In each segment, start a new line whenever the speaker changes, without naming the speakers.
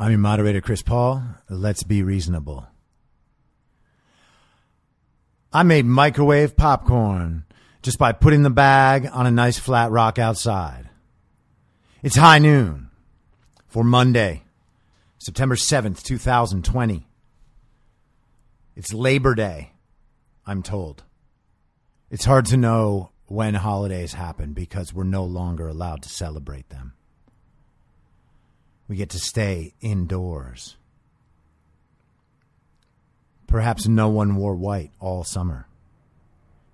I'm your moderator, Chris Paul. Let's be reasonable. I made microwave popcorn just by putting the bag on a nice flat rock outside. It's high noon for Monday, September 7th, 2020. It's Labor Day, I'm told. It's hard to know when holidays happen because we're no longer allowed to celebrate them. We get to stay indoors. Perhaps no one wore white all summer.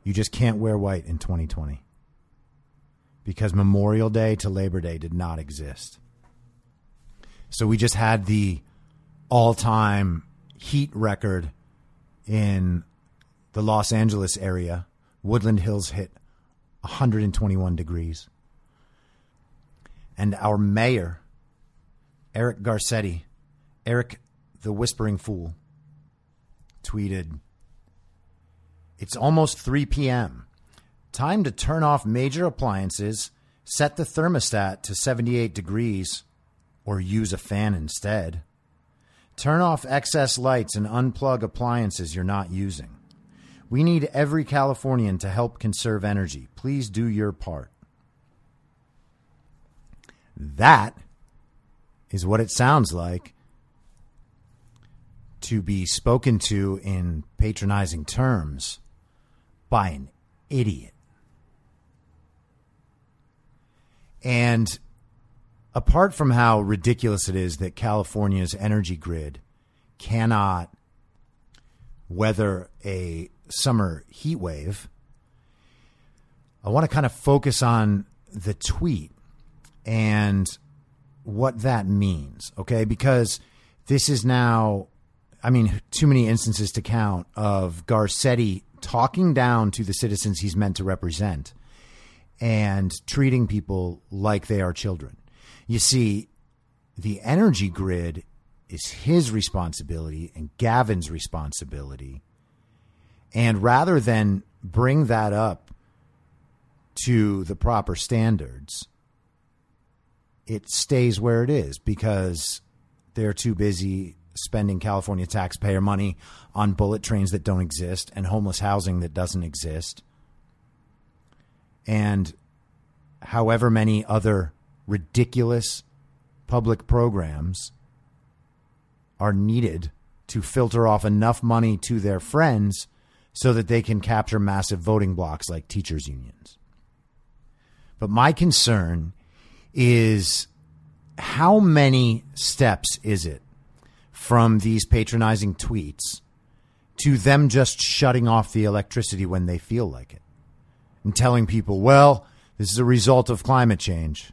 You just can't wear white in 2020 because Memorial Day to Labor Day did not exist. So we just had the all time heat record in the Los Angeles area. Woodland Hills hit 121 degrees. And our mayor, Eric Garcetti, Eric the Whispering Fool, tweeted It's almost 3 p.m. Time to turn off major appliances, set the thermostat to 78 degrees, or use a fan instead. Turn off excess lights and unplug appliances you're not using. We need every Californian to help conserve energy. Please do your part. That is what it sounds like to be spoken to in patronizing terms by an idiot. And apart from how ridiculous it is that California's energy grid cannot weather a summer heat wave, I want to kind of focus on the tweet and what that means, okay? Because this is now, I mean, too many instances to count of Garcetti talking down to the citizens he's meant to represent and treating people like they are children. You see, the energy grid is his responsibility and Gavin's responsibility. And rather than bring that up to the proper standards, it stays where it is because they're too busy spending California taxpayer money on bullet trains that don't exist and homeless housing that doesn't exist. And however many other ridiculous public programs are needed to filter off enough money to their friends so that they can capture massive voting blocks like teachers' unions. But my concern is how many steps is it from these patronizing tweets to them just shutting off the electricity when they feel like it and telling people, well, this is a result of climate change.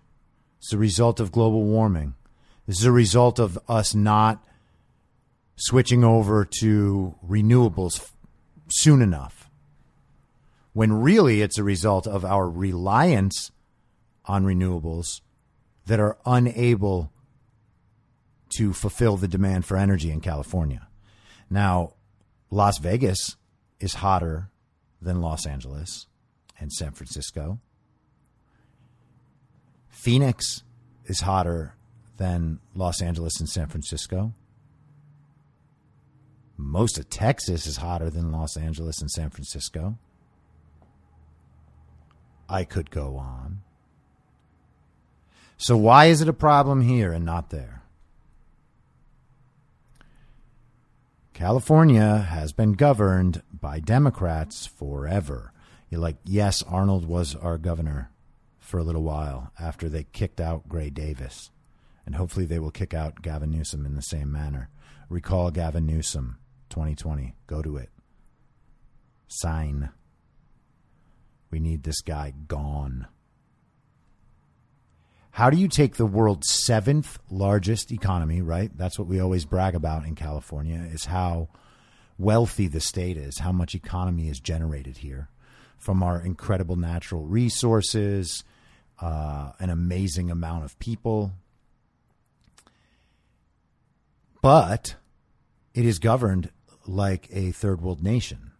It's a result of global warming. This is a result of us not switching over to renewables soon enough. When really it's a result of our reliance on renewables that are unable to fulfill the demand for energy in California. Now, Las Vegas is hotter than Los Angeles and San Francisco. Phoenix is hotter than Los Angeles and San Francisco. Most of Texas is hotter than Los Angeles and San Francisco. I could go on. So, why is it a problem here and not there? California has been governed by Democrats forever. You're like, yes, Arnold was our governor for a little while after they kicked out Gray Davis. And hopefully they will kick out Gavin Newsom in the same manner. Recall Gavin Newsom 2020. Go to it. Sign. We need this guy gone. How do you take the world's seventh largest economy, right? That's what we always brag about in California is how wealthy the state is, how much economy is generated here from our incredible natural resources, uh, an amazing amount of people. But it is governed like a third world nation.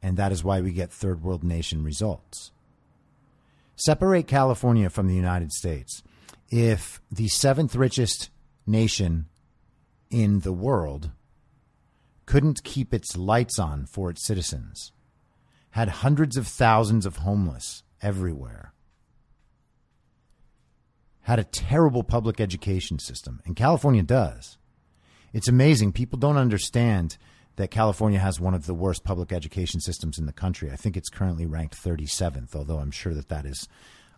And that is why we get third world nation results. Separate California from the United States. If the seventh richest nation in the world couldn't keep its lights on for its citizens, had hundreds of thousands of homeless everywhere, had a terrible public education system, and California does. It's amazing. People don't understand that California has one of the worst public education systems in the country. I think it's currently ranked 37th, although I'm sure that that is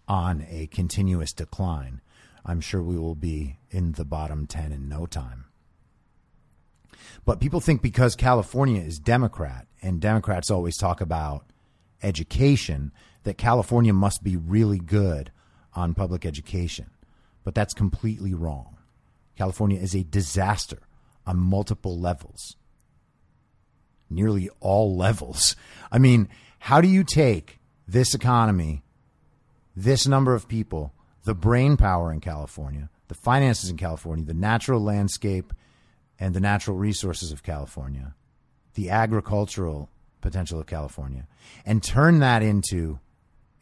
on a continuous decline. I'm sure we will be in the bottom 10 in no time. But people think because California is Democrat, and Democrats always talk about education, that California must be really good on public education. But that's completely wrong. California is a disaster on multiple levels, nearly all levels. I mean, how do you take this economy, this number of people, the brain power in California, the finances in California, the natural landscape and the natural resources of California, the agricultural potential of California, and turn that into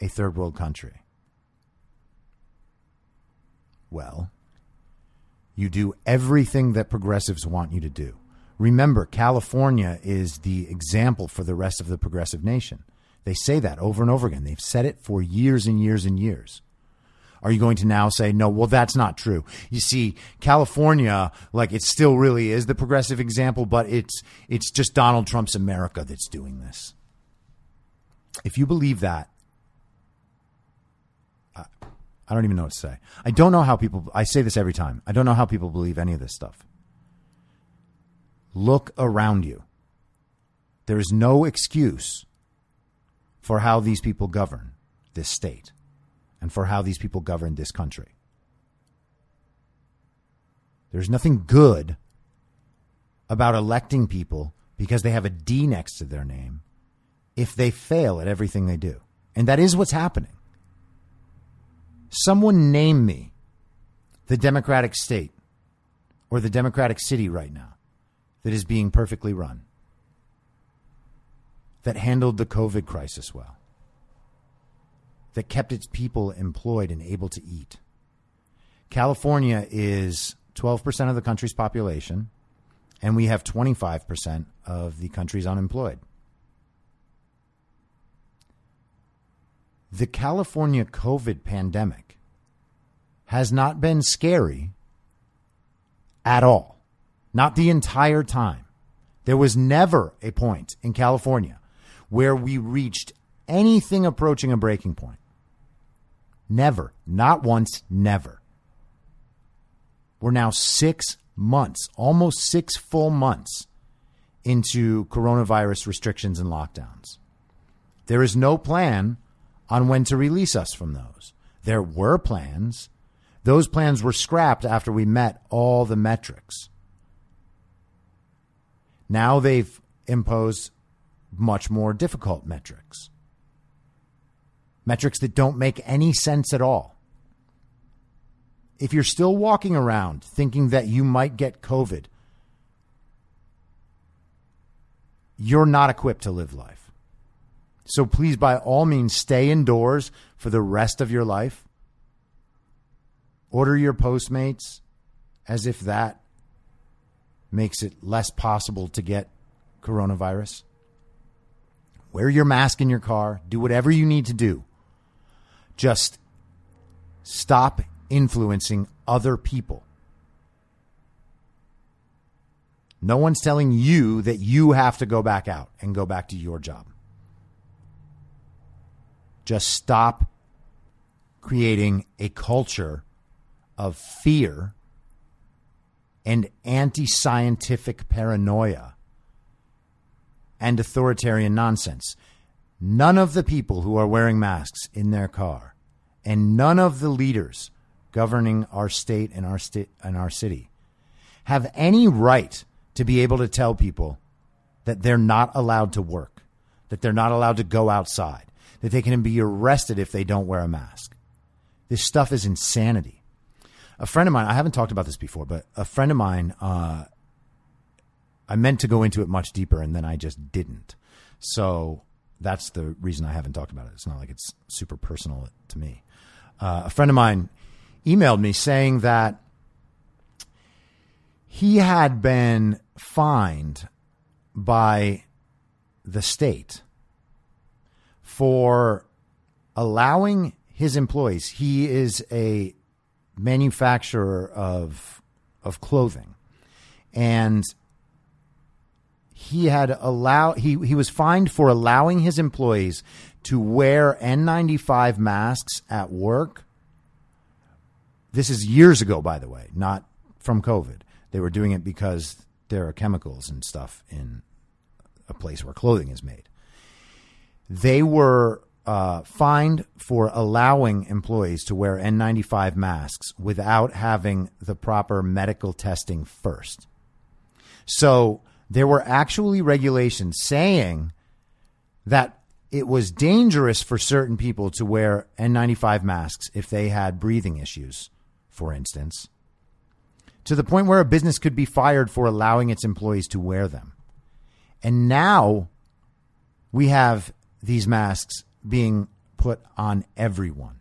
a third world country? Well, you do everything that progressives want you to do. Remember, California is the example for the rest of the progressive nation. They say that over and over again. They've said it for years and years and years. Are you going to now say, no, well, that's not true? You see, California, like it still really is the progressive example, but it's, it's just Donald Trump's America that's doing this. If you believe that, I don't even know what to say. I don't know how people, I say this every time. I don't know how people believe any of this stuff. Look around you. There is no excuse for how these people govern this state and for how these people govern this country. There's nothing good about electing people because they have a D next to their name if they fail at everything they do. And that is what's happening. Someone name me the Democratic state or the Democratic city right now that is being perfectly run, that handled the COVID crisis well, that kept its people employed and able to eat. California is 12% of the country's population, and we have 25% of the country's unemployed. the California COVID pandemic has not been scary at all. Not the entire time. There was never a point in California where we reached anything approaching a breaking point. Never. Not once, never. We're now six months, almost six full months into coronavirus restrictions and lockdowns. There is no plan on when to release us from those. There were plans. Those plans were scrapped after we met all the metrics. Now they've imposed much more difficult metrics. Metrics that don't make any sense at all. if you're still walking around thinking that you might get COVID, you're not equipped to live life. So please, by all means, stay indoors for the rest of your life. Order your Postmates as if that makes it less possible to get coronavirus. Wear your mask in your car. Do whatever you need to do. Just stop influencing other people. No one's telling you that you have to go back out and go back to your job. Just stop creating a culture of fear and anti scientific paranoia and authoritarian nonsense. None of the people who are wearing masks in their car and none of the leaders governing our state and our state and our city have any right to be able to tell people that they're not allowed to work, that they're not allowed to go outside, that they can be arrested if they don't wear a mask. This stuff is insanity. A friend of mine, I haven't talked about this before, but a friend of mine, uh, I meant to go into it much deeper and then I just didn't. So that's the reason I haven't talked about it. It's not like it's super personal to me. Uh, a friend of mine emailed me saying that he had been fined by the state for allowing his employees. He is a manufacturer of of clothing, and he had allowed he he was fined for allowing his employees to wear N95 masks at work. This is years ago, by the way, not from COVID. They were doing it because there are chemicals and stuff in a place where clothing is made. They were uh, fined for allowing employees to wear N95 masks without having the proper medical testing first. So there were actually regulations saying that it was dangerous for certain people to wear N95 masks if they had breathing issues, for instance, to the point where a business could be fired for allowing its employees to wear them. And now we have these masks being put on everyone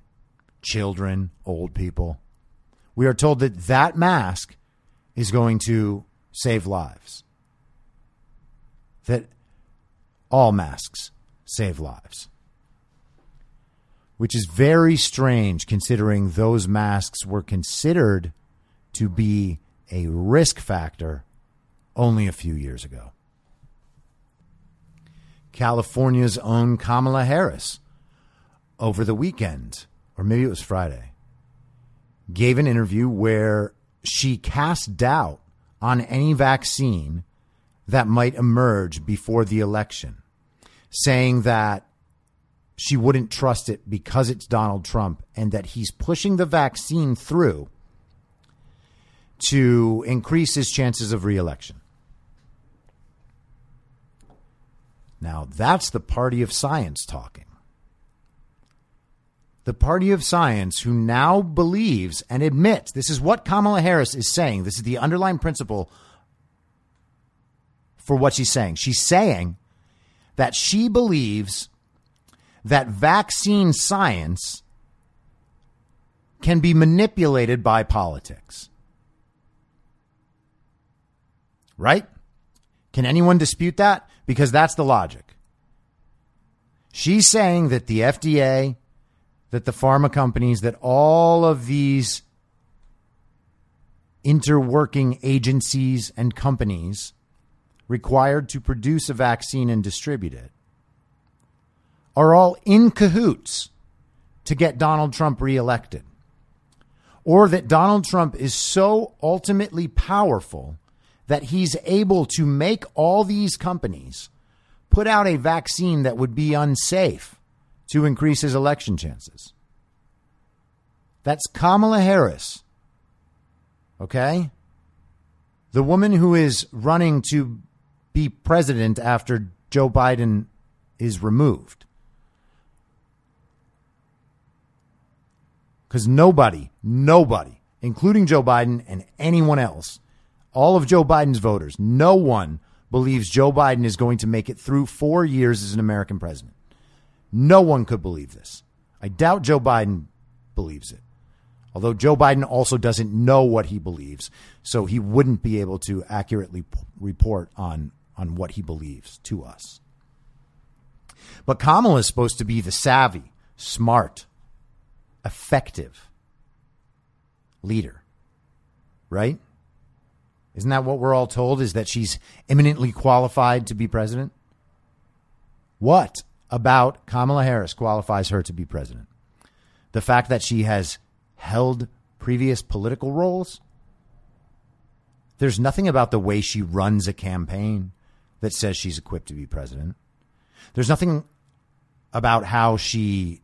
children, old people. We are told that that mask is going to save lives. That all masks save lives. Which is very strange considering those masks were considered to be a risk factor only a few years ago. California's own Kamala Harris over the weekend, or maybe it was Friday, gave an interview where she cast doubt on any vaccine that might emerge before the election saying that she wouldn't trust it because it's Donald Trump and that he's pushing the vaccine through to increase his chances of reelection. Now, that's the party of science talking. The party of science who now believes and admits this is what Kamala Harris is saying. This is the underlying principle for what she's saying. She's saying that she believes that vaccine science can be manipulated by politics. Right? Can anyone dispute that? Because that's the logic. She's saying that the FDA, that the pharma companies, that all of these interworking agencies and companies required to produce a vaccine and distribute it are all in cahoots to get Donald Trump reelected. Or that Donald Trump is so ultimately powerful that he's able to make all these companies put out a vaccine that would be unsafe to increase his election chances. That's Kamala Harris. Okay? The woman who is running to be president after Joe Biden is removed. Because nobody, nobody including Joe Biden and anyone else, all of Joe Biden's voters, no one believes Joe Biden is going to make it through four years as an American president. No one could believe this. I doubt Joe Biden believes it. Although Joe Biden also doesn't know what he believes, so he wouldn't be able to accurately p- report on, on what he believes to us. But Kamala is supposed to be the savvy, smart, effective leader, right? Isn't that what we're all told? Is that she's eminently qualified to be president? What about Kamala Harris qualifies her to be president? The fact that she has held previous political roles? There's nothing about the way she runs a campaign that says she's equipped to be president. There's nothing about how she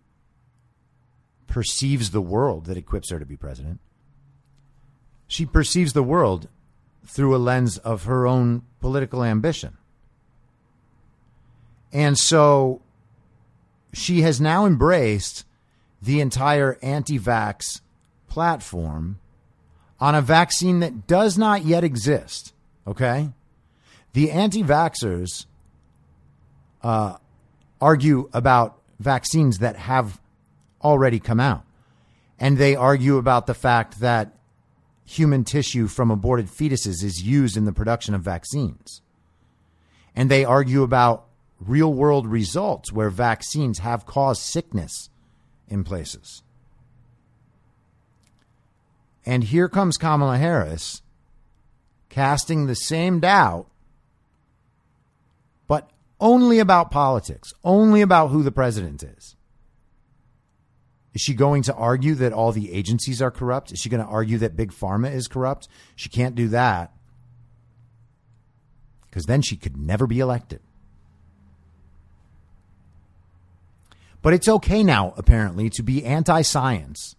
perceives the world that equips her to be president. She perceives the world through a lens of her own political ambition. And so she has now embraced the entire anti vax platform on a vaccine that does not yet exist. Okay? The anti vaxxers uh, argue about vaccines that have already come out. And they argue about the fact that human tissue from aborted fetuses is used in the production of vaccines. And they argue about real world results where vaccines have caused sickness in places. And here comes Kamala Harris casting the same doubt, but only about politics, only about who the president is. Is she going to argue that all the agencies are corrupt? Is she going to argue that Big Pharma is corrupt? She can't do that because then she could never be elected. But it's okay now, apparently, to be anti science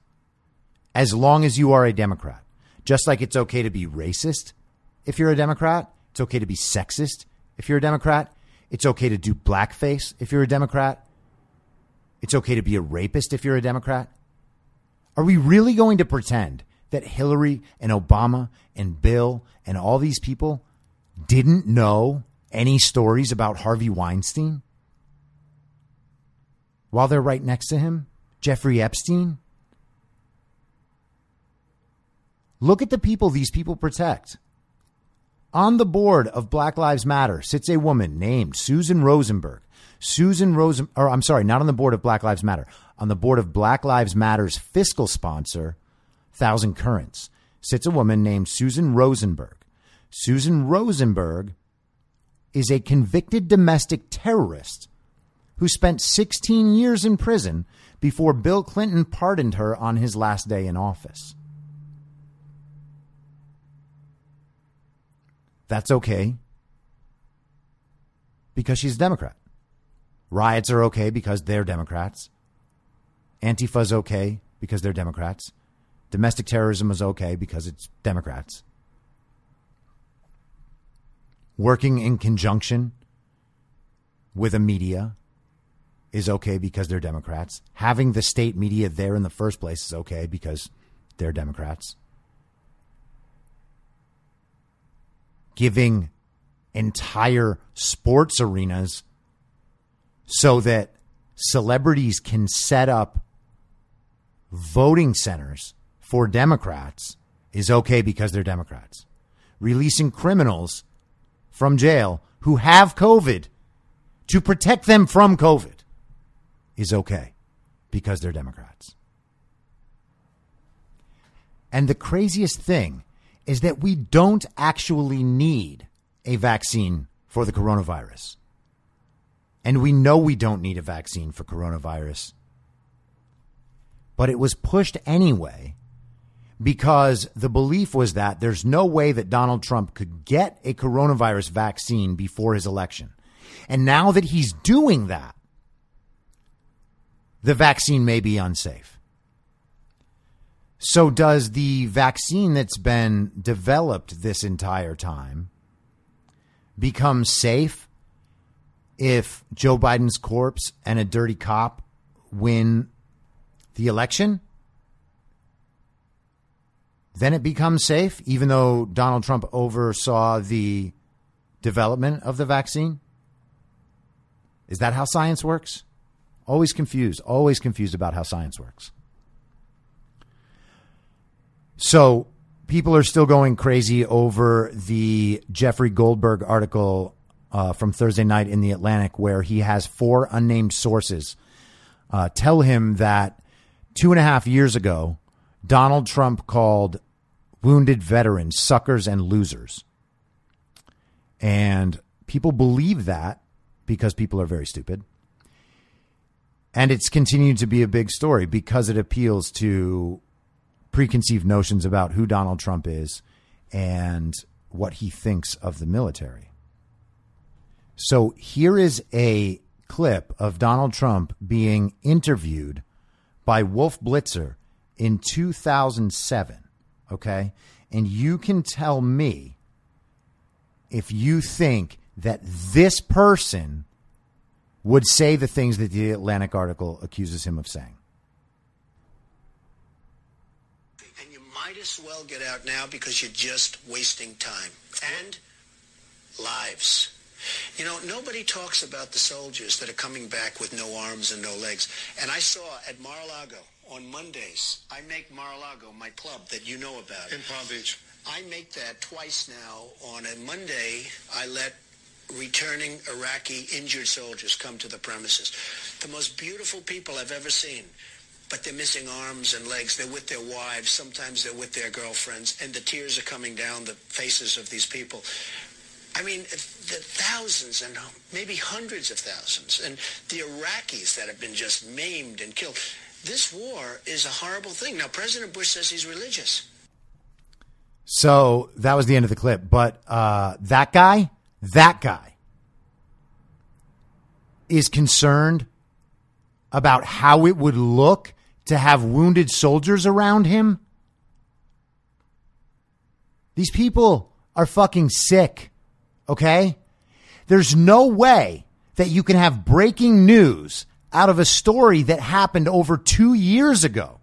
as long as you are a Democrat. Just like it's okay to be racist if you're a Democrat, it's okay to be sexist if you're a Democrat, it's okay to do blackface if you're a Democrat, it's okay to be a rapist if you're a Democrat? Are we really going to pretend that Hillary and Obama and Bill and all these people didn't know any stories about Harvey Weinstein? While they're right next to him? Jeffrey Epstein? Look at the people these people protect. On the board of Black Lives Matter sits a woman named Susan Rosenberg. Susan Rosen, or I'm sorry, not on the board of Black Lives Matter, on the board of Black Lives Matter's fiscal sponsor, Thousand Currents, sits a woman named Susan Rosenberg. Susan Rosenberg is a convicted domestic terrorist who spent 16 years in prison before Bill Clinton pardoned her on his last day in office. That's okay because she's a Democrat. Riots are okay because they're Democrats. Antifa's okay because they're Democrats. Domestic terrorism is okay because it's Democrats. Working in conjunction with a media is okay because they're Democrats. Having the state media there in the first place is okay because they're Democrats. Giving entire sports arenas so that celebrities can set up voting centers for Democrats is okay because they're Democrats. Releasing criminals from jail who have COVID to protect them from COVID is okay because they're Democrats. And the craziest thing is that we don't actually need a vaccine for the coronavirus. And we know we don't need a vaccine for coronavirus. But it was pushed anyway because the belief was that there's no way that Donald Trump could get a coronavirus vaccine before his election. And now that he's doing that, the vaccine may be unsafe. So, does the vaccine that's been developed this entire time become safe if Joe Biden's corpse and a dirty cop win the election? then it becomes safe, even though Donald Trump oversaw the development of the vaccine? Is that how science works? Always confused, always confused about how science works. So people are still going crazy over the Jeffrey Goldberg article uh, from Thursday night in the Atlantic, where he has four unnamed sources uh, tell him that two and a half years ago, Donald Trump called wounded veterans suckers and losers. And people believe that because people are very stupid. And it's continued to be a big story because it appeals to preconceived notions about who Donald Trump is and what he thinks of the military. So here is a clip of Donald Trump being interviewed by Wolf Blitzer in 2007. Okay. And you can tell me if you think that this person would say the things that the Atlantic article accuses him of saying.
And you might as well get out now because you're just wasting time and lives. You know, nobody talks about the soldiers that are coming back with no arms and no legs. And I saw at Mar-a-Lago on Mondays, I make Mar-a-Lago my club that you know about.
In Palm Beach.
I make that twice now. On a Monday, I let returning Iraqi injured soldiers come to the premises. The most beautiful people I've ever seen but they're missing arms and legs. They're with their wives. Sometimes they're with their girlfriends. And the tears are coming down the faces of these people. I mean, the thousands and maybe hundreds of thousands. And the Iraqis that have been just maimed and killed. This war is a horrible thing. Now, President Bush says he's religious.
So that was the end of the clip. But uh, that guy, that guy is concerned about how it would look to have wounded soldiers around him? These people are fucking sick, okay? There's no way that you can have breaking news out of a story that happened over two years ago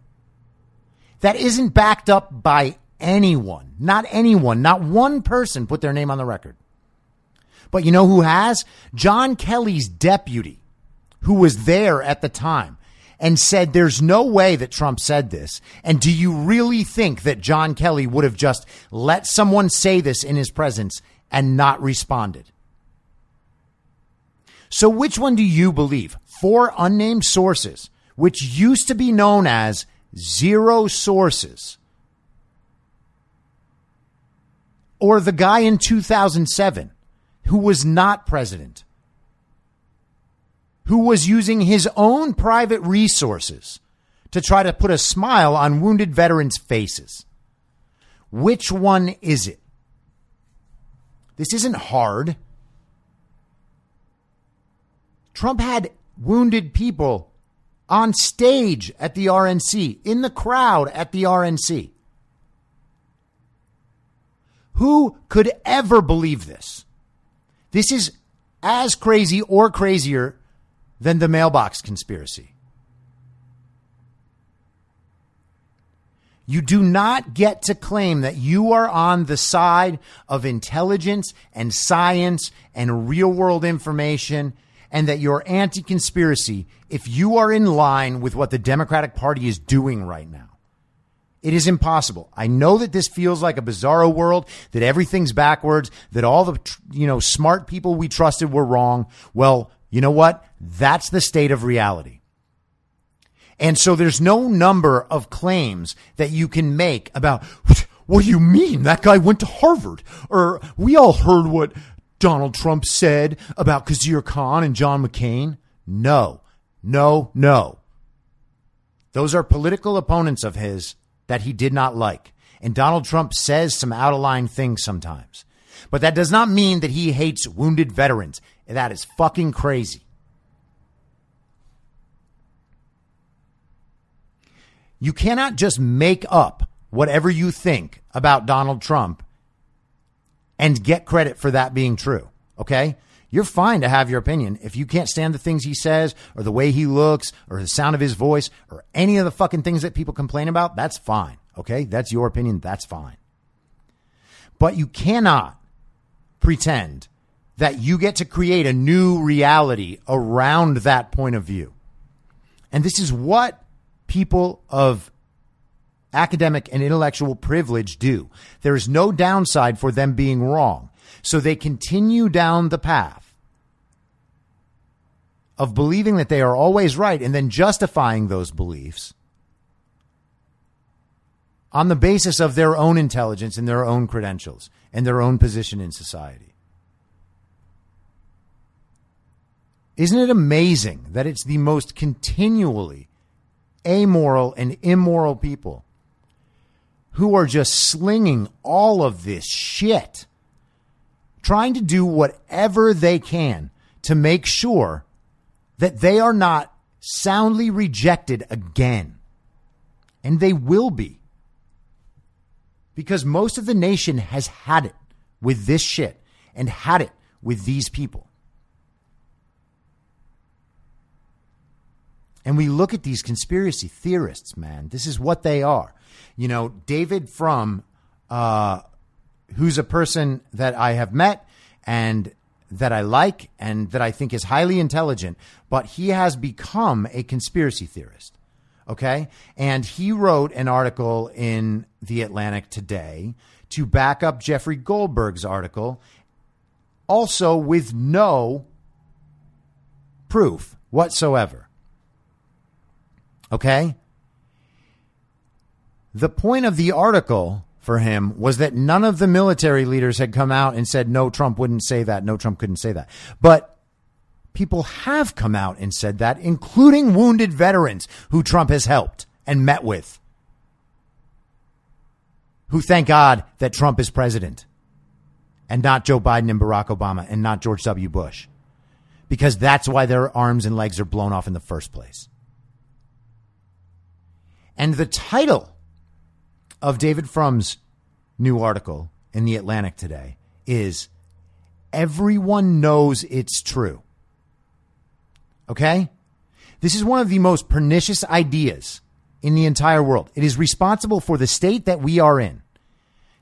that isn't backed up by anyone. Not anyone. Not one person put their name on the record. But you know who has? John Kelly's deputy, who was there at the time and said there's no way that Trump said this. And do you really think that John Kelly would have just let someone say this in his presence and not responded? So which one do you believe? Four unnamed sources, which used to be known as zero sources. Or the guy in 2007 who was not president who was using his own private resources to try to put a smile on wounded veterans' faces. Which one is it? This isn't hard. Trump had wounded people on stage at the RNC, in the crowd at the RNC. Who could ever believe this? This is as crazy or crazier than the mailbox conspiracy. You do not get to claim that you are on the side of intelligence and science and real world information and that you're anti conspiracy if you are in line with what the Democratic Party is doing right now. It is impossible. I know that this feels like a bizarro world, that everything's backwards, that all the, you know, smart people we trusted were wrong. Well, you know what? That's the state of reality. And so there's no number of claims that you can make about, what do you mean? That guy went to Harvard. Or we all heard what Donald Trump said about Khizr Khan and John McCain. No, no, no. Those are political opponents of his that he did not like. And Donald Trump says some out of line things sometimes. But that does not mean that he hates wounded veterans. That is fucking crazy. You cannot just make up whatever you think about Donald Trump and get credit for that being true. Okay? You're fine to have your opinion. If you can't stand the things he says or the way he looks or the sound of his voice or any of the fucking things that people complain about, that's fine. Okay. That's your opinion. That's fine. But you cannot pretend that you get to create a new reality around that point of view. And this is what people of academic and intellectual privilege do. There is no downside for them being wrong. So they continue down the path of believing that they are always right and then justifying those beliefs on the basis of their own intelligence and their own credentials and their own position in society. Isn't it amazing that it's the most continually amoral and immoral people who are just slinging all of this shit, trying to do whatever they can to make sure that they are not soundly rejected again. And they will be. Because most of the nation has had it with this shit and had it with these people. And we look at these conspiracy theorists, man. This is what they are. You know, David Frum, uh, who's a person that I have met and that I like and that I think is highly intelligent, but he has become a conspiracy theorist. Okay. And he wrote an article in The Atlantic today to back up Jeffrey Goldberg's article, also with no proof whatsoever. Okay? The point of the article for him was that none of the military leaders had come out and said, no, Trump wouldn't say that. No, Trump couldn't say that. But people have come out and said that, including wounded veterans who Trump has helped and met with, who thank God that Trump is president and not Joe Biden and Barack Obama and not George W. Bush, because that's why their arms and legs are blown off in the first place. And the title of David Frum's new article in The Atlantic today is Everyone Knows It's True. Okay? This is one of the most pernicious ideas in the entire world. It is responsible for the state that we are in,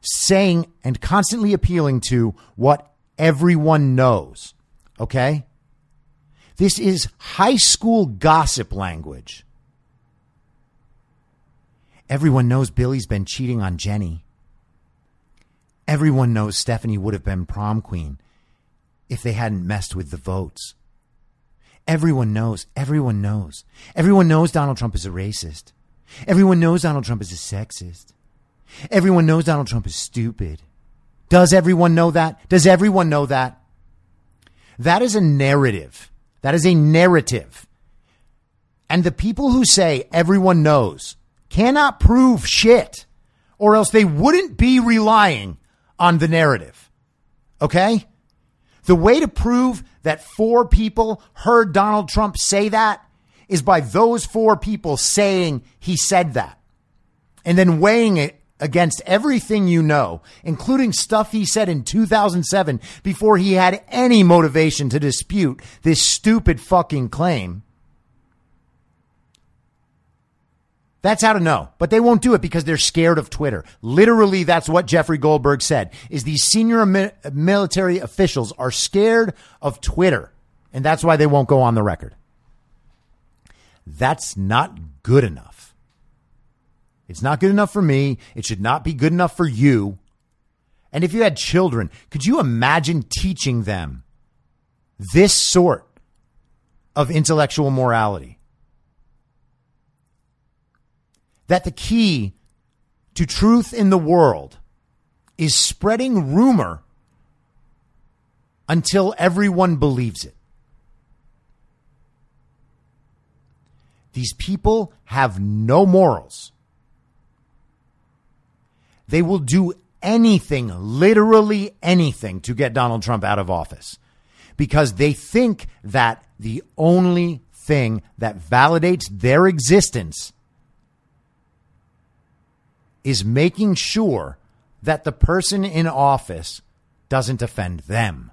saying and constantly appealing to what everyone knows. Okay? This is high school gossip language. Everyone knows Billy's been cheating on Jenny. Everyone knows Stephanie would have been prom queen if they hadn't messed with the votes. Everyone knows. Everyone knows. Everyone knows Donald Trump is a racist. Everyone knows Donald Trump is a sexist. Everyone knows Donald Trump is stupid. Does everyone know that? Does everyone know that? That is a narrative. That is a narrative. And the people who say everyone knows cannot prove shit, or else they wouldn't be relying on the narrative. Okay? The way to prove that four people heard Donald Trump say that is by those four people saying he said that and then weighing it against everything you know, including stuff he said in 2007 before he had any motivation to dispute this stupid fucking claim. That's how to know. But they won't do it because they're scared of Twitter. Literally, that's what Jeffrey Goldberg said, is these senior mi- military officials are scared of Twitter. And that's why they won't go on the record. That's not good enough. It's not good enough for me. It should not be good enough for you. And if you had children, could you imagine teaching them this sort of intellectual morality? That the key to truth in the world is spreading rumor until everyone believes it. These people have no morals. They will do anything, literally anything, to get Donald Trump out of office because they think that the only thing that validates their existence is making sure that the person in office doesn't offend them.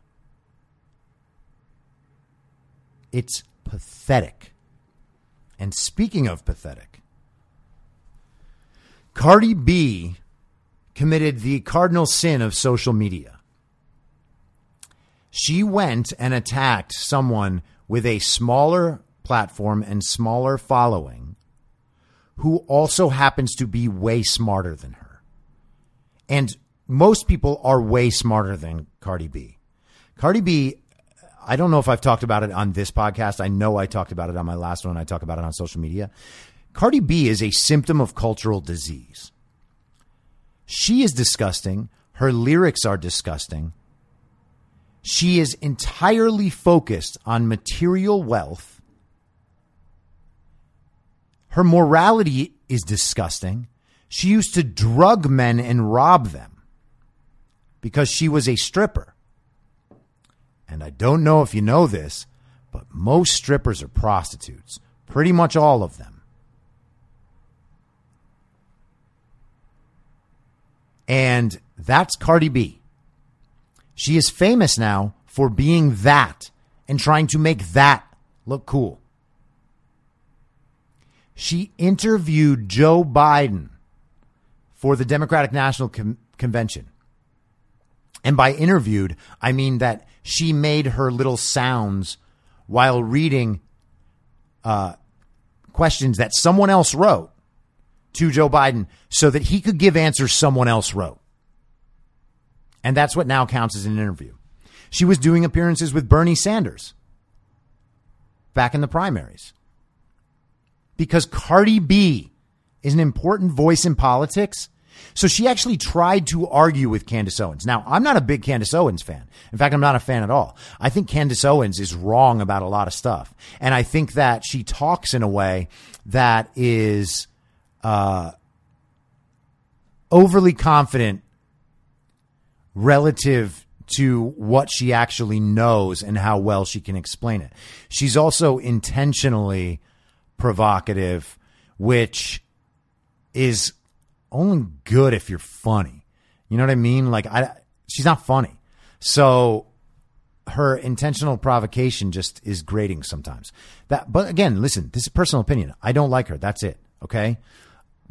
It's pathetic. And speaking of pathetic, Cardi B committed the cardinal sin of social media. She went and attacked someone with a smaller platform and smaller following who also happens to be way smarter than her. And most people are way smarter than Cardi B. Cardi B, I don't know if I've talked about it on this podcast. I know I talked about it on my last one. I talk about it on social media. Cardi B is a symptom of cultural disease. She is disgusting. Her lyrics are disgusting. She is entirely focused on material wealth. Her morality is disgusting. She used to drug men and rob them because she was a stripper. And I don't know if you know this, but most strippers are prostitutes, pretty much all of them. And that's Cardi B. She is famous now for being that and trying to make that look cool. She interviewed Joe Biden for the Democratic National Con- Convention. And by interviewed, I mean that she made her little sounds while reading uh, questions that someone else wrote to Joe Biden so that he could give answers someone else wrote. And that's what now counts as an interview. She was doing appearances with Bernie Sanders back in the primaries. Because Cardi B is an important voice in politics. So she actually tried to argue with Candace Owens. Now, I'm not a big Candace Owens fan. In fact, I'm not a fan at all. I think Candace Owens is wrong about a lot of stuff. And I think that she talks in a way that is uh, overly confident relative to what she actually knows and how well she can explain it. She's also intentionally provocative, which is only good if you're funny. You know what I mean? Like I she's not funny. So her intentional provocation just is grating sometimes. That but again, listen, this is personal opinion. I don't like her. That's it. Okay?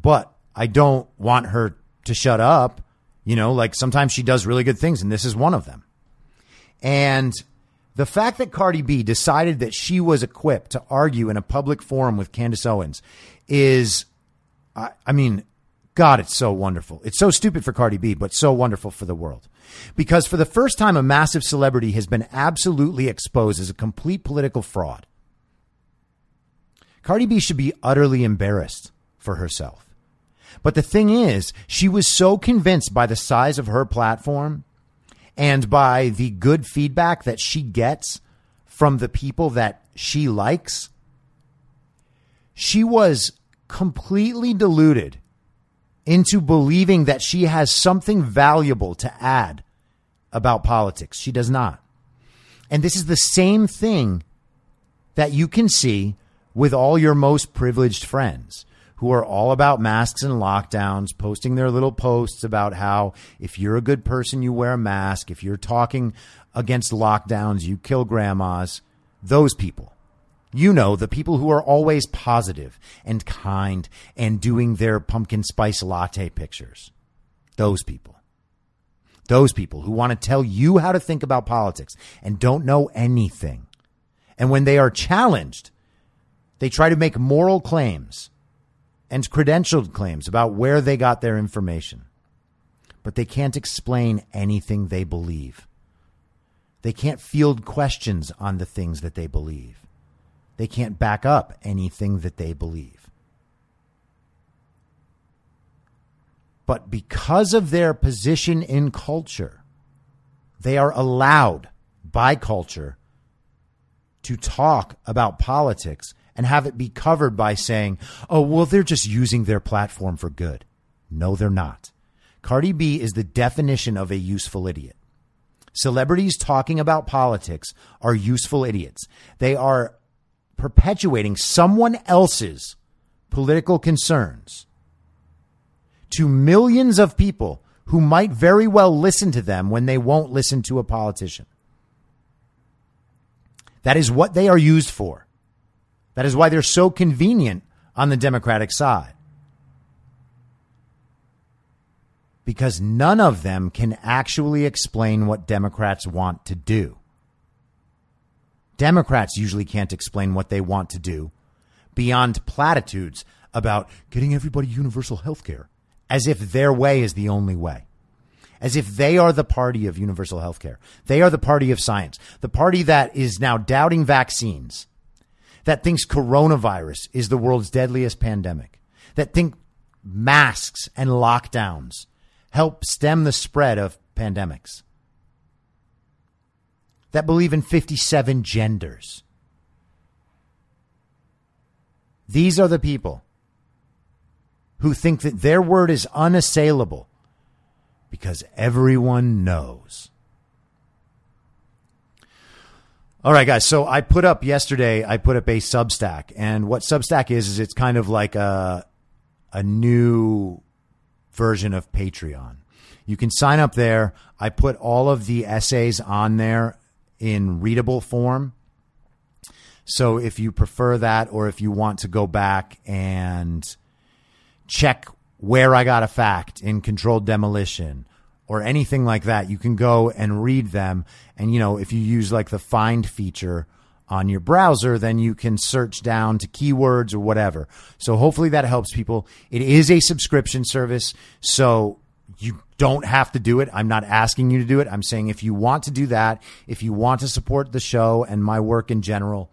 but I don't want her to shut up. You know, like sometimes she does really good things, and this is one of them. And the fact that Cardi B decided that she was equipped to argue in a public forum with Candace Owens is, I, I mean, God, it's so wonderful. It's so stupid for Cardi B, but so wonderful for the world. Because for the first time, a massive celebrity has been absolutely exposed as a complete political fraud. Cardi B should be utterly embarrassed for herself. But the thing is, she was so convinced by the size of her platform and by the good feedback that she gets from the people that she likes. She was completely deluded into believing that she has something valuable to add about politics. She does not. And this is the same thing that you can see with all your most privileged friends who are all about masks and lockdowns, posting their little posts about how if you're a good person, you wear a mask. If you're talking against lockdowns, you kill grandmas. Those people. You know, the people who are always positive and kind and doing their pumpkin spice latte pictures. Those people. Those people who want to tell you how to think about politics and don't know anything. And when they are challenged, they try to make moral claims and credentialed claims about where they got their information. But they can't explain anything they believe. They can't field questions on the things that they believe. They can't back up anything that they believe. But because of their position in culture, they are allowed by culture to talk about politics and have it be covered by saying, oh, well, they're just using their platform for good. No, they're not. Cardi B is the definition of a useful idiot. Celebrities talking about politics are useful idiots. They are perpetuating someone else's political concerns to millions of people who might very well listen to them when they won't listen to a politician. That is what they are used for. That is why they're so convenient on the Democratic side. because none of them can actually explain what Democrats want to do. Democrats usually can't explain what they want to do beyond platitudes about getting everybody universal health care, as if their way is the only way. As if they are the party of universal health care. They are the party of science, the party that is now doubting vaccines, that thinks coronavirus is the world's deadliest pandemic, that think masks and lockdowns help stem the spread of pandemics, that believe in 57 genders. These are the people who think that their word is unassailable because everyone knows. All right, guys. So I put up yesterday, I put up a Substack. And what Substack is, is it's kind of like a, a new version of Patreon. You can sign up there. I put all of the essays on there in readable form. So if you prefer that, or if you want to go back and check where I got a fact in controlled demolition or anything like that, you can go and read them. And, you know, if you use like the find feature on your browser, then you can search down to keywords or whatever. So hopefully that helps people. It is a subscription service. So you don't have to do it. I'm not asking you to do it. I'm saying if you want to do that, if you want to support the show and my work in general,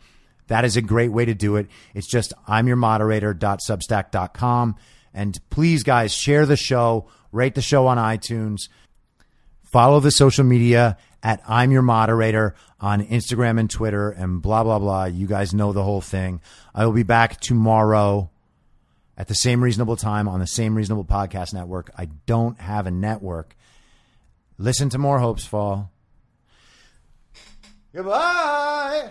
that is a great way to do it. It's just I'm your moderator.substack.com. And please, guys, share the show, rate the show on iTunes, follow the social media at I'm your moderator on Instagram and Twitter and blah, blah, blah. You guys know the whole thing. I will be back tomorrow at the same reasonable time on the same reasonable podcast network. I don't have a network. Listen to more Hopes Fall. Goodbye.